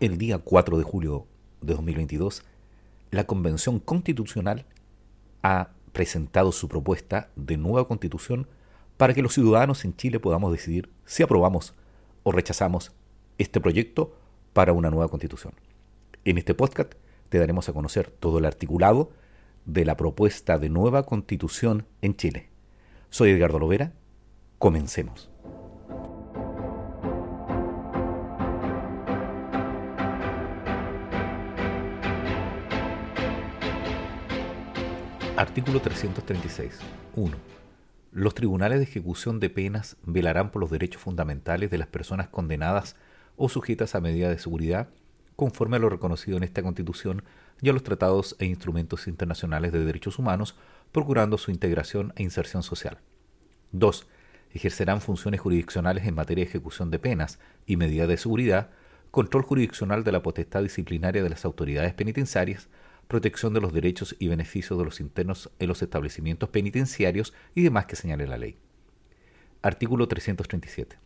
el día 4 de julio de 2022, la Convención Constitucional ha presentado su propuesta de nueva constitución para que los ciudadanos en Chile podamos decidir si aprobamos o rechazamos este proyecto para una nueva constitución. En este podcast te daremos a conocer todo el articulado de la propuesta de nueva constitución en Chile. Soy Edgardo Lovera, comencemos. Artículo 336. 1. Los tribunales de ejecución de penas velarán por los derechos fundamentales de las personas condenadas o sujetas a medidas de seguridad, conforme a lo reconocido en esta Constitución y a los tratados e instrumentos internacionales de derechos humanos, procurando su integración e inserción social. 2. Ejercerán funciones jurisdiccionales en materia de ejecución de penas y medidas de seguridad, control jurisdiccional de la potestad disciplinaria de las autoridades penitenciarias, protección de los derechos y beneficios de los internos en los establecimientos penitenciarios y demás que señale la ley. Artículo 337.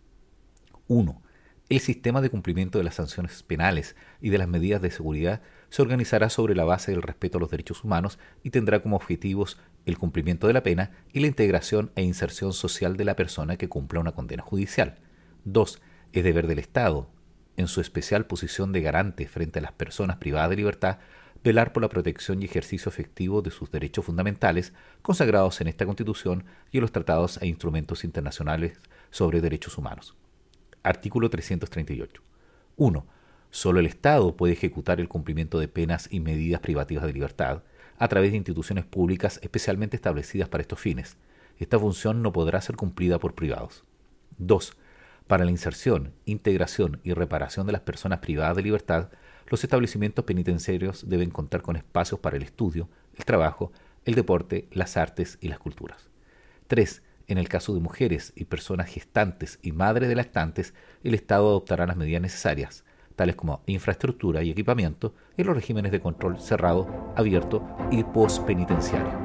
1. El sistema de cumplimiento de las sanciones penales y de las medidas de seguridad se organizará sobre la base del respeto a los derechos humanos y tendrá como objetivos el cumplimiento de la pena y la integración e inserción social de la persona que cumpla una condena judicial. 2. Es deber del Estado, en su especial posición de garante frente a las personas privadas de libertad, velar por la protección y ejercicio efectivo de sus derechos fundamentales consagrados en esta Constitución y en los tratados e instrumentos internacionales sobre derechos humanos. Artículo 338. 1. Solo el Estado puede ejecutar el cumplimiento de penas y medidas privativas de libertad a través de instituciones públicas especialmente establecidas para estos fines. Esta función no podrá ser cumplida por privados. 2. Para la inserción, integración y reparación de las personas privadas de libertad, los establecimientos penitenciarios deben contar con espacios para el estudio, el trabajo, el deporte, las artes y las culturas. 3. En el caso de mujeres y personas gestantes y madres de lactantes, el Estado adoptará las medidas necesarias, tales como infraestructura y equipamiento, en los regímenes de control cerrado, abierto y postpenitenciario.